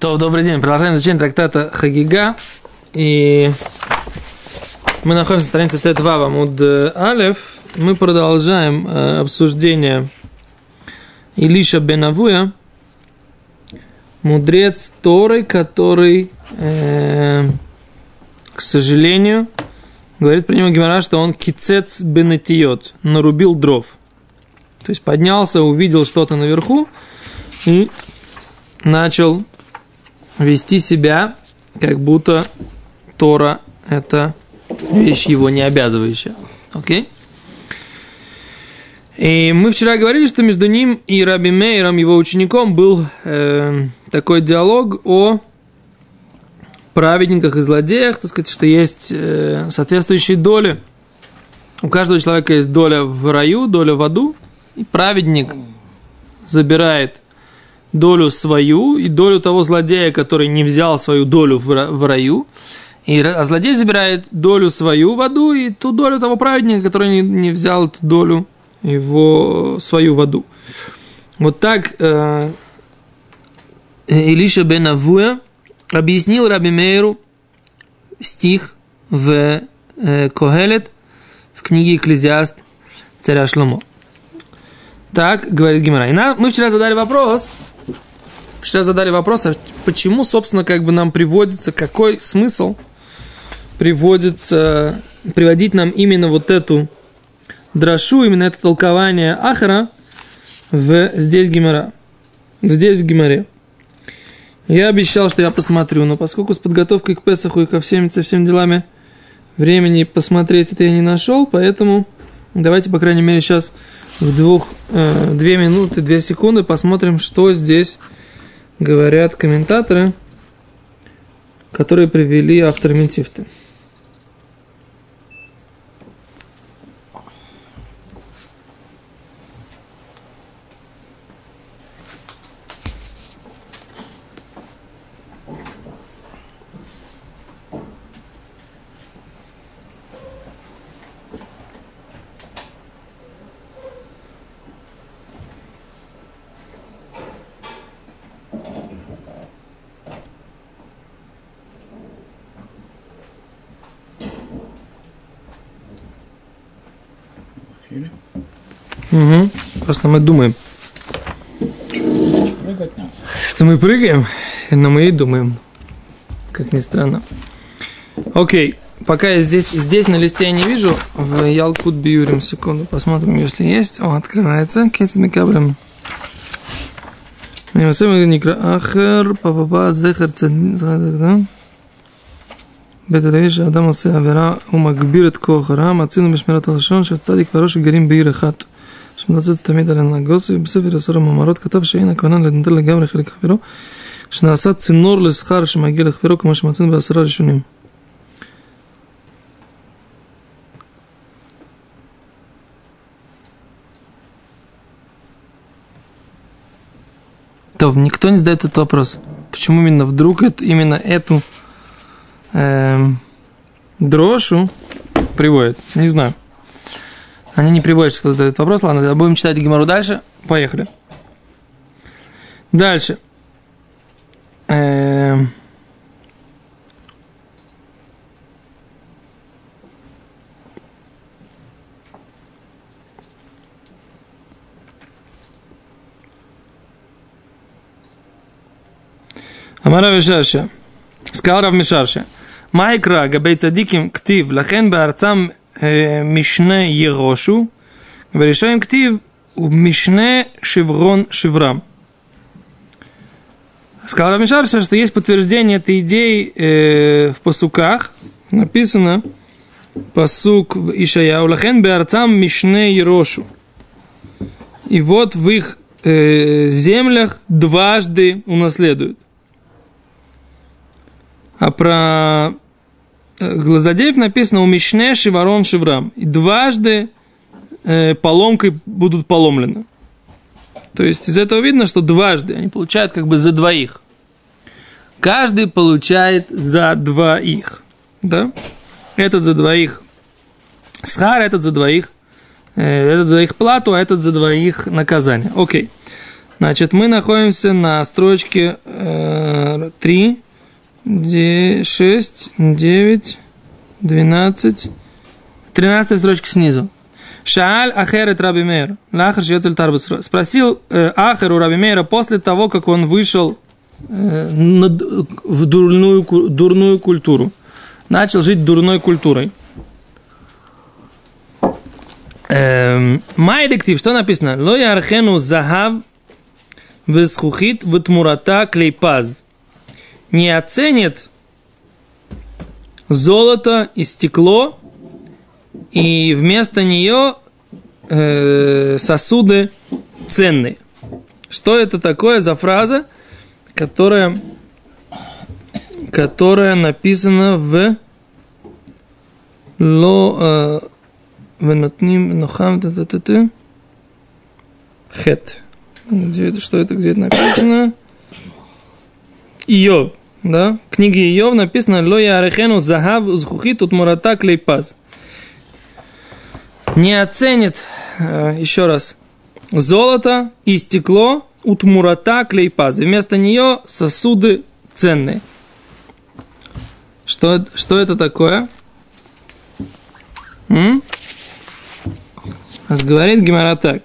То, добрый день. Продолжаем изучение трактата Хагига. И мы находимся на странице Т2 Амуд Алев. Мы продолжаем э, обсуждение Илиша Бенавуя, мудрец Торы, который, э, к сожалению, говорит про него Гимара, что он кицец бенетиот, нарубил дров. То есть поднялся, увидел что-то наверху и начал вести себя, как будто Тора – это вещь его не обязывающая. Окей? И мы вчера говорили, что между ним и Раби Мейером, его учеником, был э, такой диалог о праведниках и злодеях, так сказать, что есть э, соответствующие доли. У каждого человека есть доля в раю, доля в аду, и праведник забирает долю свою и долю того злодея, который не взял свою долю в раю. И, а злодей забирает долю свою в аду и ту долю того праведника, который не, не взял эту долю его свою в аду. Вот так э, Илиша бен Авуя объяснил Раби Мейру стих в э, Когелет в книге Экклезиаст царя Шломо. Так говорит Гимара. И на, мы вчера задали вопрос, вчера задали вопрос, а почему, собственно, как бы нам приводится, какой смысл приводится, приводить нам именно вот эту драшу, именно это толкование Ахара в, здесь Гимара. Здесь в Гимаре. Я обещал, что я посмотрю, но поскольку с подготовкой к Песаху и ко всем, со всеми делами времени посмотреть это я не нашел, поэтому давайте, по крайней мере, сейчас в двух, э, две минуты, две секунды посмотрим, что здесь говорят комментаторы, которые привели автор Ментифты. Угу. Просто мы думаем. Прыгать надо. Что мы прыгаем, но мы и думаем. Как ни странно. Окей. Пока я здесь, здесь на листе я не вижу, в Ялкут Биюрим, секунду, посмотрим, если есть. О, открывается. Кейс Микабрим. Ахер, папа, зехер, בית הלוי שאדם עושה עבירה ומגביר את כוח הרע, מצינו בשמירת הלשון שהצדיק והראש גרים בעיר אחת. שמנצץ תמיד על הנגוס, ובספר עשר המאמרות כתב שאין הכוונה לנטר לגמרי חלק חברו, שנעשה צינור לשכר שמגיע לחברו כמו שמצאנו בעשרה ראשונים. То никто не задает этот вопрос. Почему именно вдруг это, именно эту э, дрошу приводит? Не знаю. Они не приводят, что задают вопрос. Ладно, будем читать Гимару дальше. Поехали. Дальше. Эм... Амара Вишарша. Сказал Рав Мишарша. Майкра габей цадиким ктив лахен баарцам Э, Мишне Ерошу, решаем ктив Мишне Шеврон Шеврам. Сказал Рамишарша, что есть подтверждение этой идеи э, в посуках. Написано посук Ишая Улахен Беарцам Мишне Ерошу. И вот в их э, землях дважды унаследуют. А про Глазадеев написано у Мишне Шиварон Шиврам. И дважды э, поломкой будут поломлены. То есть из этого видно, что дважды они получают как бы за двоих. Каждый получает за двоих. Да? Этот за двоих схар, этот за двоих, э, этот за их плату, а этот за двоих наказание. Окей. Значит, мы находимся на строчке э, 3, 6, 9, 12, 13 строчка снизу. Шааль Ахерет Раби Мейр. Лахар Шьецель Тарбус. Спросил э, Ахер у Раби Мейра после того, как он вышел э, на, в дурную, дурную культуру. Начал жить дурной культурой. Эм, Майдектив, что написано? Ло ярхену захав весхухит ватмурата клейпаз. Не оценит золото и стекло, и вместо нее э, сосуды ценные. Что это такое за фраза, которая, которая написана в ло э, венотним нохам хет. Где это, что это, где это написано? Иов, да? В книге Иов написано «Ло я арехену захав узхухит тут мурата клейпаз». Не оценит, э, еще раз, золото и стекло от мурата клейпаз. Вместо нее сосуды ценные. Что, что это такое? М? Говорит Гимара так.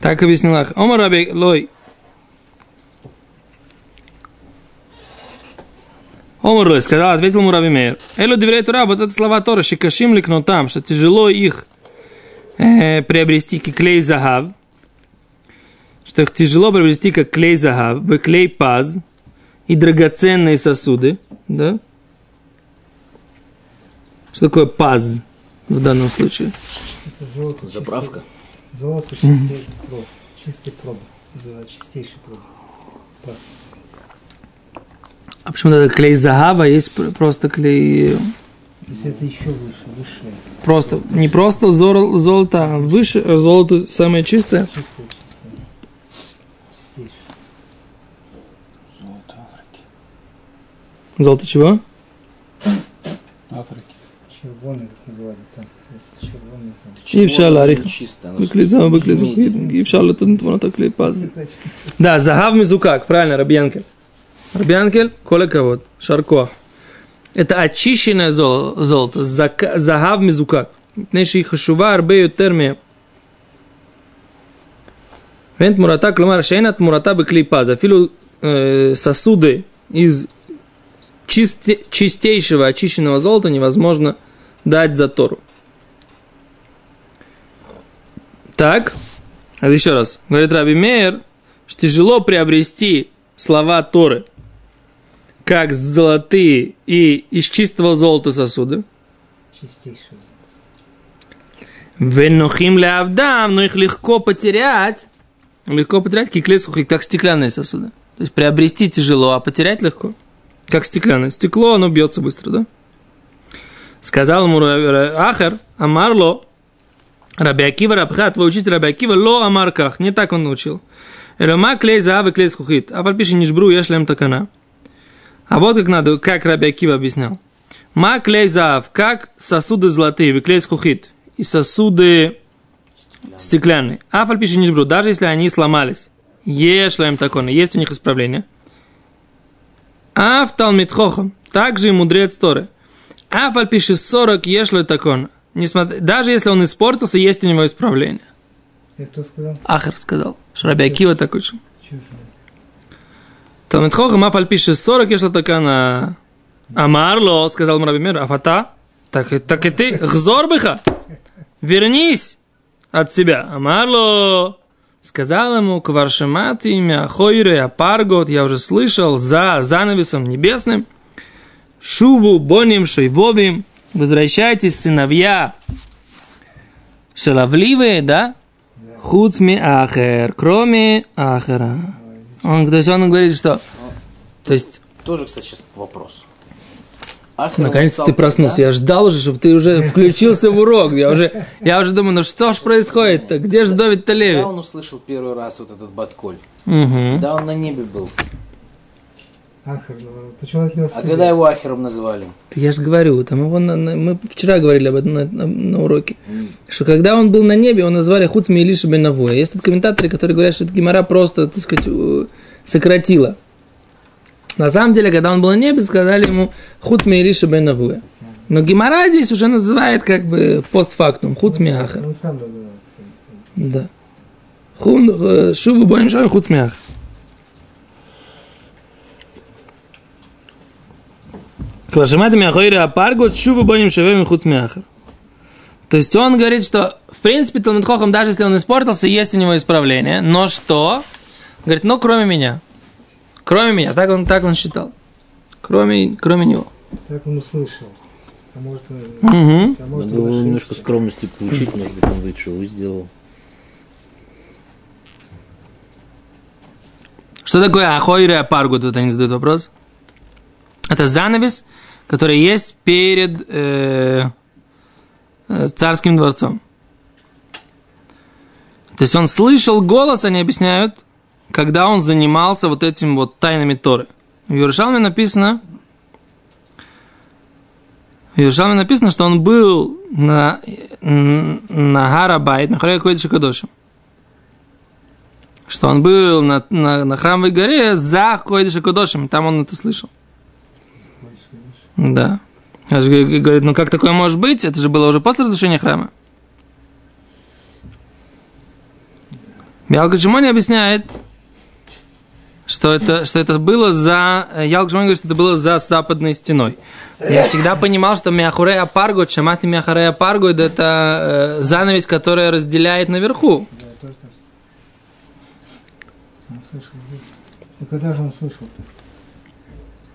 Так объяснила. Омар Лой. Омар Лой сказал, ответил Мураби Мейер. Элю доверяет Тура, вот это слова Тора, шикашим ликнут там, что тяжело их э, приобрести как клей загав, что их тяжело приобрести как клей загав, бы клей паз и драгоценные сосуды, да? Что такое паз в данном случае? Это золото. Заправка. Чистый, золото чистый прос. Чистый. Называется чистейший пробы. Пас. А почему это клей загава, есть пр- просто клей... То есть это еще выше, высшее. Просто, не просто зор- золото, а выше, а золото самое чистое. Чистое, чистое. Чистейшее. Золото Африки. Золото чего? Африки. Червоный, как называли там. Червоный золото. И в шаларих. Чисто. оно Выклей зава, выклей с зухид, медью. и в шалу это клей паз. Цветочки. Да, загав мизукак, правильно, Рабьянкель. Рабьянкель, коля кого Шарко. Это очищенное зол- золото, загав мизукак. Неши хашува арбе ютер ме. Вент мурата, клумар, шейнат мурата бекли паз. Афилу э, сосуды из чисте- чистейшего очищенного золота невозможно дать за Тору. Так, а еще раз. Говорит Раби Мейер, что тяжело приобрести слова Торы, как золотые и из чистого золота сосуды. Чистейшее золото. Венохим лявдам, но их легко потерять. Легко потерять киклесухи, как стеклянные сосуды. То есть приобрести тяжело, а потерять легко. Как стеклянное. Стекло, оно бьется быстро, да? Сказал ему Ахер, Амарло, Раби Акива Рабха, твой учитель Раби Акива, ло Амарках. Не так он научил. Элома клей заав и клей скухит. А пиши не жбру, я шлем такана. А вот как надо, как Раби Акива объяснял. Ма клей заав, как сосуды золотые, вы клей скухит. И сосуды стеклянные. А пиши не жбру, даже если они сломались. Ешлем такона, есть у них исправление. А в Талмитхохам, также и мудрец Торы. А пишет 40 ешло такон. Несмотря, даже если он испортился, есть у него исправление. Это кто сказал? Ахар сказал. Шраби Акива так учил. Чушь. Талмит Хохам Афаль пишет 40 ешло такана. Амарло, сказал Мраби Мир, афата. Так, так и ты, гзорбыха. Вернись от себя. Амарло. Сказал ему, кваршемат имя Хойре Апаргот, я уже слышал, за занавесом небесным. Шуву боним шойвовим, возвращайтесь, сыновья, шаловливые, да? Хуцми ахер, кроме ахера. Он, то есть он говорит, что... То есть, Тоже, кстати, сейчас вопрос. Ахер наконец-то он ты проснулся. когда? Я ждал уже, чтобы ты уже включился в урок. Я уже, я уже думаю, ну что ж происходит-то? Где же Довид-то Леви? Когда он услышал первый раз вот этот Батколь? Мгм. Да, он на небе был. Ахар, ну, почему он отнес А когда его Ахером называли? Я же говорю, там его на- на- мы вчера говорили об этом на, на- на уроке, что когда он был на небе, его назвали Хуцми Илиша бен Навуя. Есть тут комментаторы, которые говорят, что это Гимара просто, так сказать, сократила. На самом деле, когда он был на небе, сказали ему Хуцми Илиша бен Навуя. Но Гимара здесь уже называет как бы постфактум, Хуцми Ахар. Он сам называется. Да. Хун, э, шубу боним Хуцми Ахар. То есть он говорит, что в принципе Талмит Хохам, даже если он испортился, есть у него исправление, но что? Говорит, ну кроме меня. Кроме меня, так он, так он считал. Кроме, кроме него. Так он услышал. А может, он- Угу. а может Надо он было немножко скромности получить, может быть, он говорит, что вы сделал. Что такое ахойре паргу? Тут они задают вопрос. Это занавес, который есть перед э, э, царским дворцом. То есть он слышал голос, они объясняют, когда он занимался вот этим вот тайнами Торы. В Иерушалме написано, в Иерушалме написано, что он был на, на Гарабайт, на Харе Койдыше Кадошем что он был на, на, на храмовой горе за Койдыша Кудошем, там он это слышал. Да. Я же говорит, ну как такое может быть? Это же было уже после разрушения храма. Ялка Шимони объясняет, что это, что это было за... Ялка Шимони говорит, что это было за западной стеной. Я всегда понимал, что Мяхуре Апарго, Чамати Мяхуре Апарго, это э, занавес, который разделяет наверху. Да, тоже так. Он слышал здесь. И когда же он слышал-то?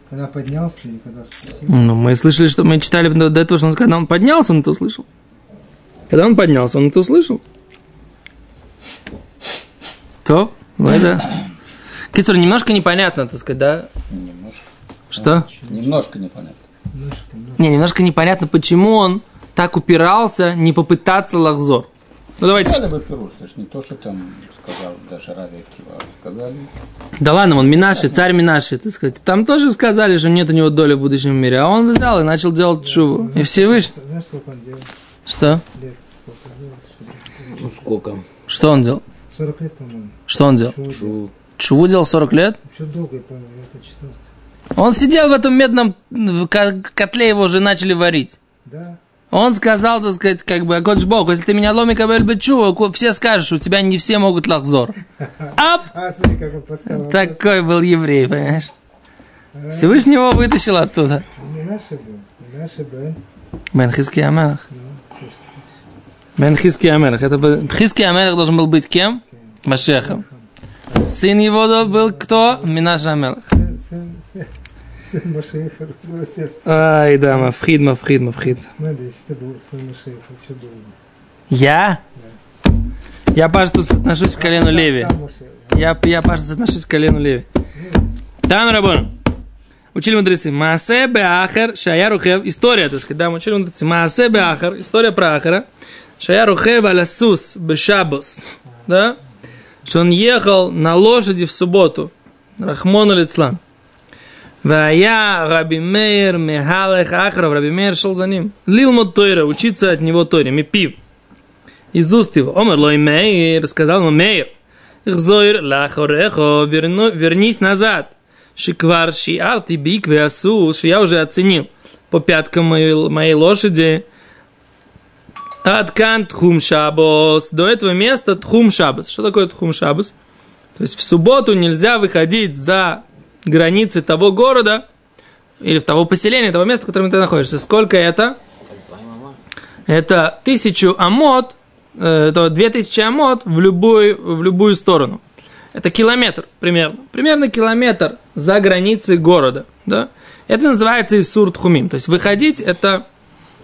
Когда поднялся или когда спустился? Ну, мы слышали, что мы читали до, до этого, что он, когда он поднялся, он это услышал. Когда он поднялся, он это услышал. То, ну это... Кицур, немножко непонятно, так сказать, да? Немножко. Что? Немножко непонятно. Немножко, немножко. Не, немножко непонятно, почему он так упирался не попытаться лахзор. Ну, давайте... Сказали бы пируш, то есть не то, что там сказал даже Рави Акива, а сказали. Да ладно, он Минаши, царь Минаши, так сказать. Там тоже сказали, что нет у него доли в будущем мире. А он взял и начал делать шуву. И Всевышний... Знаешь, сколько он делал? Что? Лет сколько делал? Ну сколько? Что он делал? 40 лет, по-моему. Что он делал? Шу. Чуву делал 40 лет? Вообще долго, я помню, это читал. Он сидел в этом медном котле, его уже начали варить. Да, Он сказал, так сказать, как бы, Акодж Бог, если ты меня ломика бельбечува, все скажешь, у тебя не все могут лахзор. Ап! А, смотри, как он поставил. Такой был еврей, понимаешь? Всевышний его вытащил оттуда. Не наши был, не наши Бен. Бен Хиски Амелах. Ну, Бен Хиски Амелах. Это был... Хиски Амелах должен был быть кем? Машехом. Сын его был кто? Минаша Амелах. сын, сын, сын, сын Машеха, твое сердце. Ай, да, Мафхид, Мафхид, Мафхид. Надо, если ты был сын Машеха, что было бы? Я? Я, Паша, тут отношусь к колену Леви. Я, я Паша, отношусь к колену Леви. Там Рабон. Учили мудрецы. Маасе беахер шая рухев. История, так сказать, да, мы учили мудрецы. Маасе беахер. История про Ахера. Шая рухев алясус бешабос. Да? Что он ехал на лошади в субботу. Рахмону Лицлан. Вая Раби Мейер Мехалех Ахров. Раби Мейер шел за ним. Лилмот Тойра. Учиться от него Торе. Мипив. Из уст его. Омер Лой Мейер. Сказал ему Мейер. Ихзойр лахорехо, вернись назад. Шиквар шиарти бик веасу, что я уже оценил по пяткам моей, моей лошади. Аткан тхум шабос. До этого места тхум шабос. Что такое тхум шабос? То есть в субботу нельзя выходить за границы того города или в того поселения, того места, в котором ты находишься. Сколько это? Это тысячу амот, э, две тысячи амот в любую, в любую сторону. Это километр примерно. Примерно километр за границей города. Да? Это называется Исур Тхумим. То есть выходить это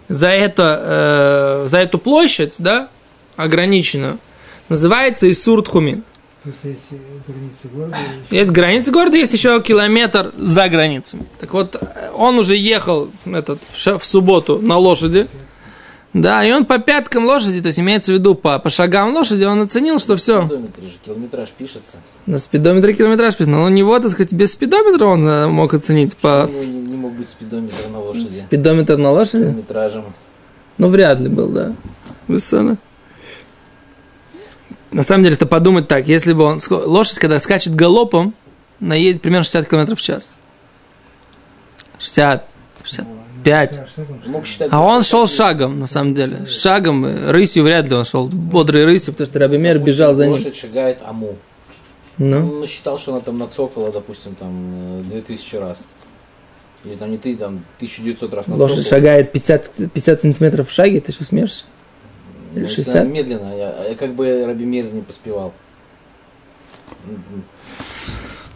за, это, э, за эту площадь, да, ограниченную, называется Исур Тхумим. То есть, если границы города, Есть границы города, есть еще километр за границами. Так вот, э, он уже ехал этот, в субботу на лошади, Да, и он по пяткам лошади, то есть имеется в виду по, по шагам лошади, он оценил, что все. Спидометре же километраж пишется. На спидометре километраж писано. Но у него, так сказать, без спидометра он э, мог оценить по не, не мог быть спидометр на лошади? спидометр на лошади. Километражем. Ну, вряд ли был, да. Высота. На самом деле, это подумать так, если бы он... Лошадь, когда скачет галопом, она едет примерно 60 км в час. 60, 65. Мог считать... А он шел шагом, на самом деле. Шагом, э, рысью вряд ли он шел. Бодрой рысью, потому что Рабимер бежал за ним. Лошадь шагает аму. Ну, Он считал, что она там нацокала, допустим, там э, 2000 раз. Или там не ты, там 1900 раз нацокала. лошадь шагает 50, 50 сантиметров в шаге, ты что, смеешься? Значит, 60? она медленно, я, я как бы Раби Мерз не поспевал.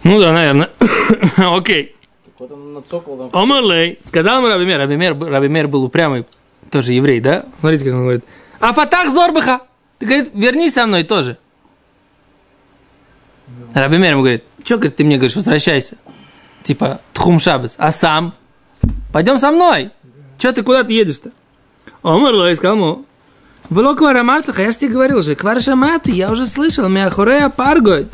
Ну да, наверное. Окей. Вот он нацокал там. Омерлей. Сказал ему Рабимер. Рабимер, б- Рабимер был упрямый, тоже еврей, да? Смотрите, как он говорит. А фатах зорбаха. Ты, говорит, вернись со мной тоже. Рабимер ему говорит, что, ты мне говоришь, возвращайся. Типа, тхум шабас. А сам? Пойдем со мной. Че ты куда ты едешь-то? Омерлей сказал ему, Было кварамартаха, я же тебе говорил уже, кваршаматы, я уже слышал, мяхурея паргой.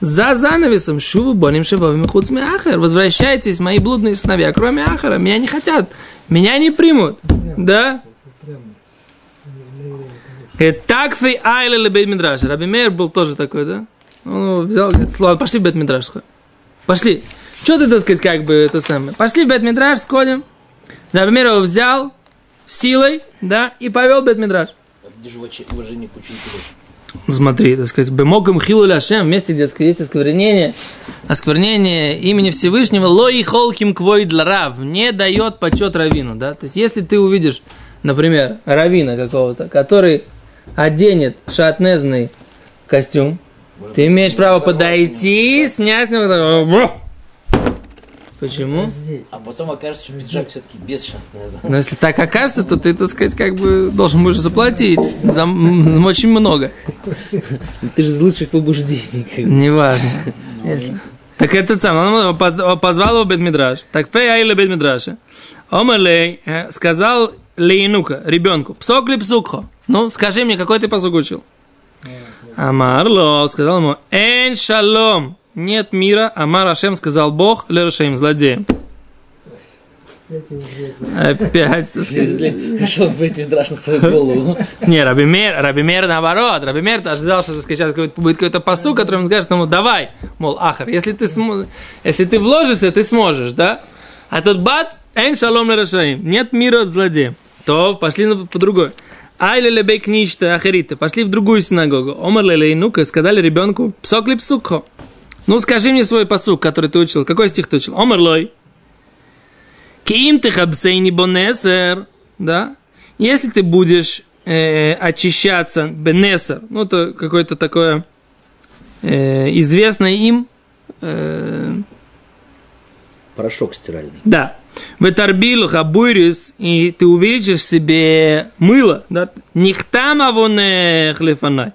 За занавесом шуву боним шабовим хуц ахар. Возвращайтесь, мои блудные сыновья, кроме ахара. Меня не хотят, меня не примут. Да? Так фей айле ле бейт мидраш. Раби Мейер был тоже такой, да? Он взял, говорит, ладно, пошли в бейт мидраш. Пошли. Что ты, так сказать, как бы это самое? Пошли в мидраш, сходим. Раби Мейер его взял силой, да, и повел в бейт уважение к учителю? Смотри, так сказать, бемогам хилу ляшем, в месте, где так сказать, есть осквернение, осквернение имени Всевышнего, лои холким квой для рав, не дает почет равину, да, то есть, если ты увидишь, например, равина какого-то, который оденет шатнезный костюм, ты имеешь право подойти, снять. Почему? А потом окажется, что пиджак все-таки без шатнеза. Но если так окажется, то ты, так сказать, как бы должен будешь заплатить за очень много. Ты же из лучших побуждений. Неважно. Если... Так этот сам, он позвал его Бетмидраш. Так фей айла Бетмидраша. Омерлей э, сказал Лейнука, ребенку, псок ли псукхо? Ну, скажи мне, какой ты посук учил? Амарло, сказал ему, эн шалом, нет мира, Амар Ашем сказал Бог, лерашем, злодеем. Опять, так сказать. Решил выйти драж на свою голову. Не, Рабимер, Рабимер наоборот. Рабимер ожидал, что сказать, сейчас будет какой-то посуд, который он скажет ему, давай, мол, ахар, если ты, смо- если ты вложишься, ты сможешь, да? А тут бац, эн шалом лерашаим, нет мира от злодея. То пошли на- по другой. Айля лебей книжта ахарита, пошли в другую синагогу. Омар лелей, ну-ка, сказали ребенку, псок ли псукхо? Ну, скажи мне свой посук, который ты учил. Какой стих ты учил? Омар лой. Ким ты хабсейни бонесер, да? Если ты будешь э, очищаться бенесер, ну это какое-то такое э, известное им, э, Порошок стиральный. да, в тарбилу хабурис, и ты увеличишь себе мыло, да, нихтам авоне хлефанай,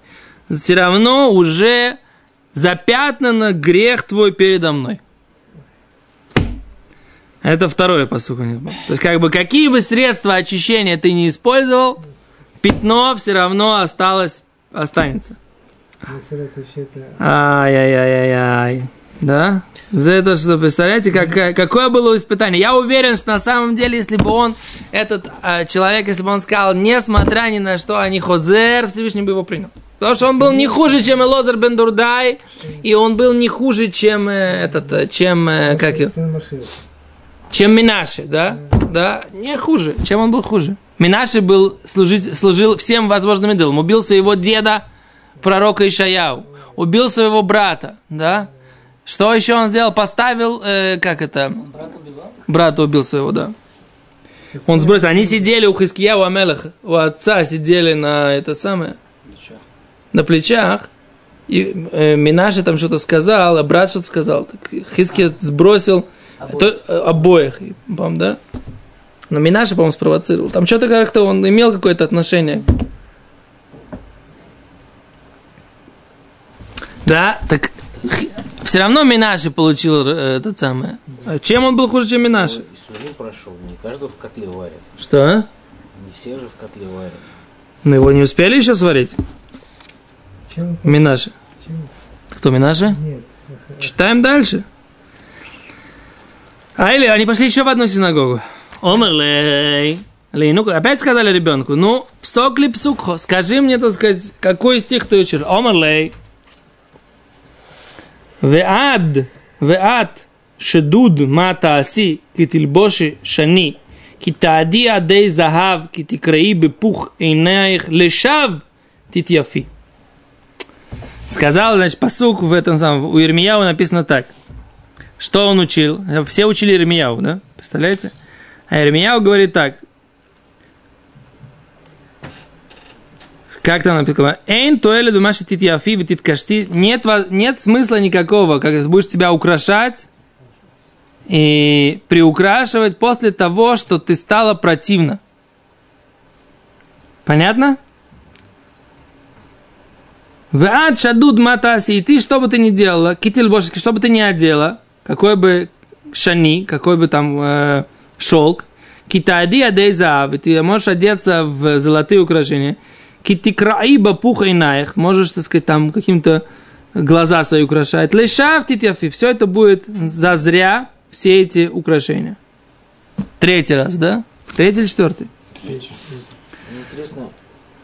все равно уже запятнано грех твой передо мной. Это второе посук. То есть, как бы, какие бы средства очищения ты не использовал, пятно все равно осталось, останется. Ай-яй-яй-яй. Да? За это что, представляете, как, какое было испытание? Я уверен, что на самом деле, если бы он, этот э, человек, если бы он сказал, несмотря ни на что, а не Хозер, Всевышний бы его принял. Потому что он был не хуже, чем Элозер бен Дурдай, и он был не хуже, чем э, этот, э, чем, э, как его, чем Минаши, да? Да, не хуже, чем он был хуже. Минаши был служить, служил всем возможным идолам. Убил своего деда, пророка Ишаяу. Убил своего брата, да? Что еще он сделал? Поставил, э, как это? Брата убил своего, да. Он сбросил. Они сидели у Хиския, у Амелаха, у отца сидели на это самое, на плечах. И э, Минаши там что-то сказал, а брат что-то сказал. Так Хиския сбросил то- э, обоих, по-моему, да? Но Минаши, по-моему, спровоцировал. Там что-то как-то он имел какое-то отношение. Да, так все равно Минаши получил э, этот самый. Чем он был хуже, чем Минаши? И Сурим прошел. Не каждого в котле варят. Что? Не все же в котле варят. Но его не успели еще сварить? Чего? Минаши. Чего? Кто Минаши? Нет. Читаем дальше. А или они пошли еще в одну синагогу. Омерлей. Лей, ну опять сказали ребенку, ну, псок ли псукхо, скажи мне, так сказать, какой стих ты учил. Омерлей. Веад, веад, шедуд мата аси, китильбоши шани, китаади адей захав, китикраи бепух эйнаих лешав титьяфи. Сказал, значит, посук в этом самом, у Ирмияу написано так. Что он учил? Все учили Ирмияу, да? Представляете? А Ирмияу говорит так. Как там написано? Эйн туэле думаши титьяфи титкашти. Нет, во- нет смысла никакого, как будешь себя украшать и приукрашивать после того, что ты стала противна. Понятно? Ваад шадуд матаси, и ты, что бы ты ни делала, китель бошки, что бы ты ни одела, какой бы шани, какой бы там э, шелк, китади адей заав, ты можешь одеться в золотые украшения, китикраиба пуха и наих, можешь, так сказать, там каким-то глаза свои украшать, лешав титьяфи, все это будет зазря, все эти украшения. Третий раз, да? Третий или четвертый? Мне интересно,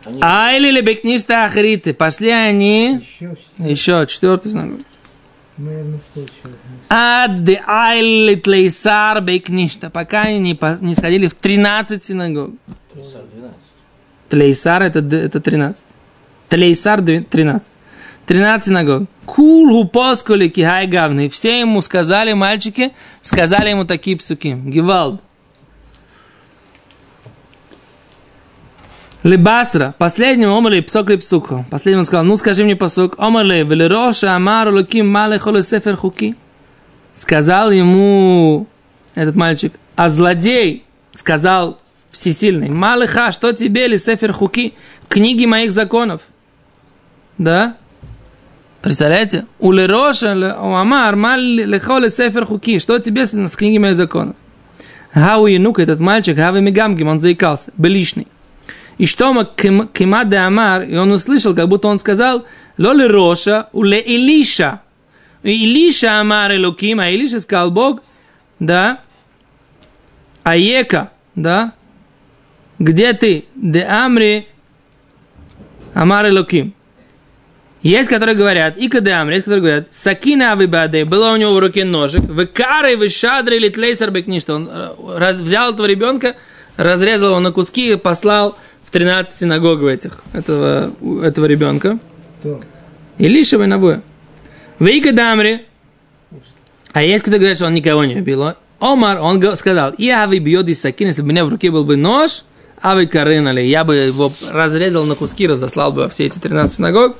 они Айли лебекништа ахриты. Пошли они. Еще, Еще четвертый знак. наверное, случай. Ад де айли тлейсар бекништа. Пока они не, по- не сходили в 13 синагог. 12. Тлейсар это, это 13. Тлейсар дв- 13. 13 синагог. Кул гупоскули кихай гавны. Все ему сказали, мальчики, сказали ему такие псуки. Гевалд. Лебасра. Последнему омали псок ли псуку. Последнему сказал, ну скажи мне псук. Омали велероша амару луким мале холе сефер хуки. Сказал ему этот мальчик, а злодей сказал всесильный, малыха, что тебе ли сефер хуки, книги моих законов. Да? Представляете? У Лероша, у Амар, мал лехоле сефер хуки, что тебе с, книги моих законов? Гау Янук, этот мальчик, Гавы Мигамгим, он заикался, белишный. И что кима де Амар, и он услышал, как будто он сказал, лоли Роша, уле Илиша. И Илиша Амар Элоким, а Илиша сказал Бог, да, Аека, да, где ты? Де Амри Амар Элоким. Есть, которые говорят, и де Амри, есть, которые говорят, Сакина Авибаде, было у него в руке ножик, в Кары, в Шадре, или Тлейсер Бекништа. Он э, раз, взял этого ребенка, разрезал его на куски и послал в 13 синагог этих, этого, этого ребенка. Кто? Илиша Вайнабуя. Вейка Дамри. А есть кто говорит, что он никого не убил. Омар, он сказал, я вы бьет сакин, если бы у меня в руке был бы нож, а вы карынали, я бы его разрезал на куски, разослал бы во все эти 13 синагог.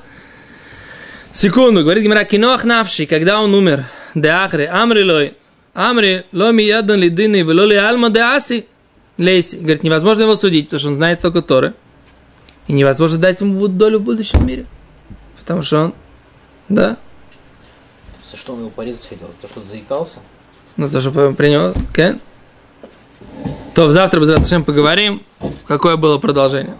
Секунду, говорит Гимара, кинох навши, когда он умер, де ахре, амри лой, амри, ло ми ядан ли дыны, вело ли альма де аси, лейси. Говорит, невозможно его судить, потому что он знает только Торы. И невозможно дать ему долю в будущем мире. Потому что он, да, За что он его порезать хотел? За то, что заикался? ну, за что принял, okay? То завтра, без поговорим, какое было продолжение.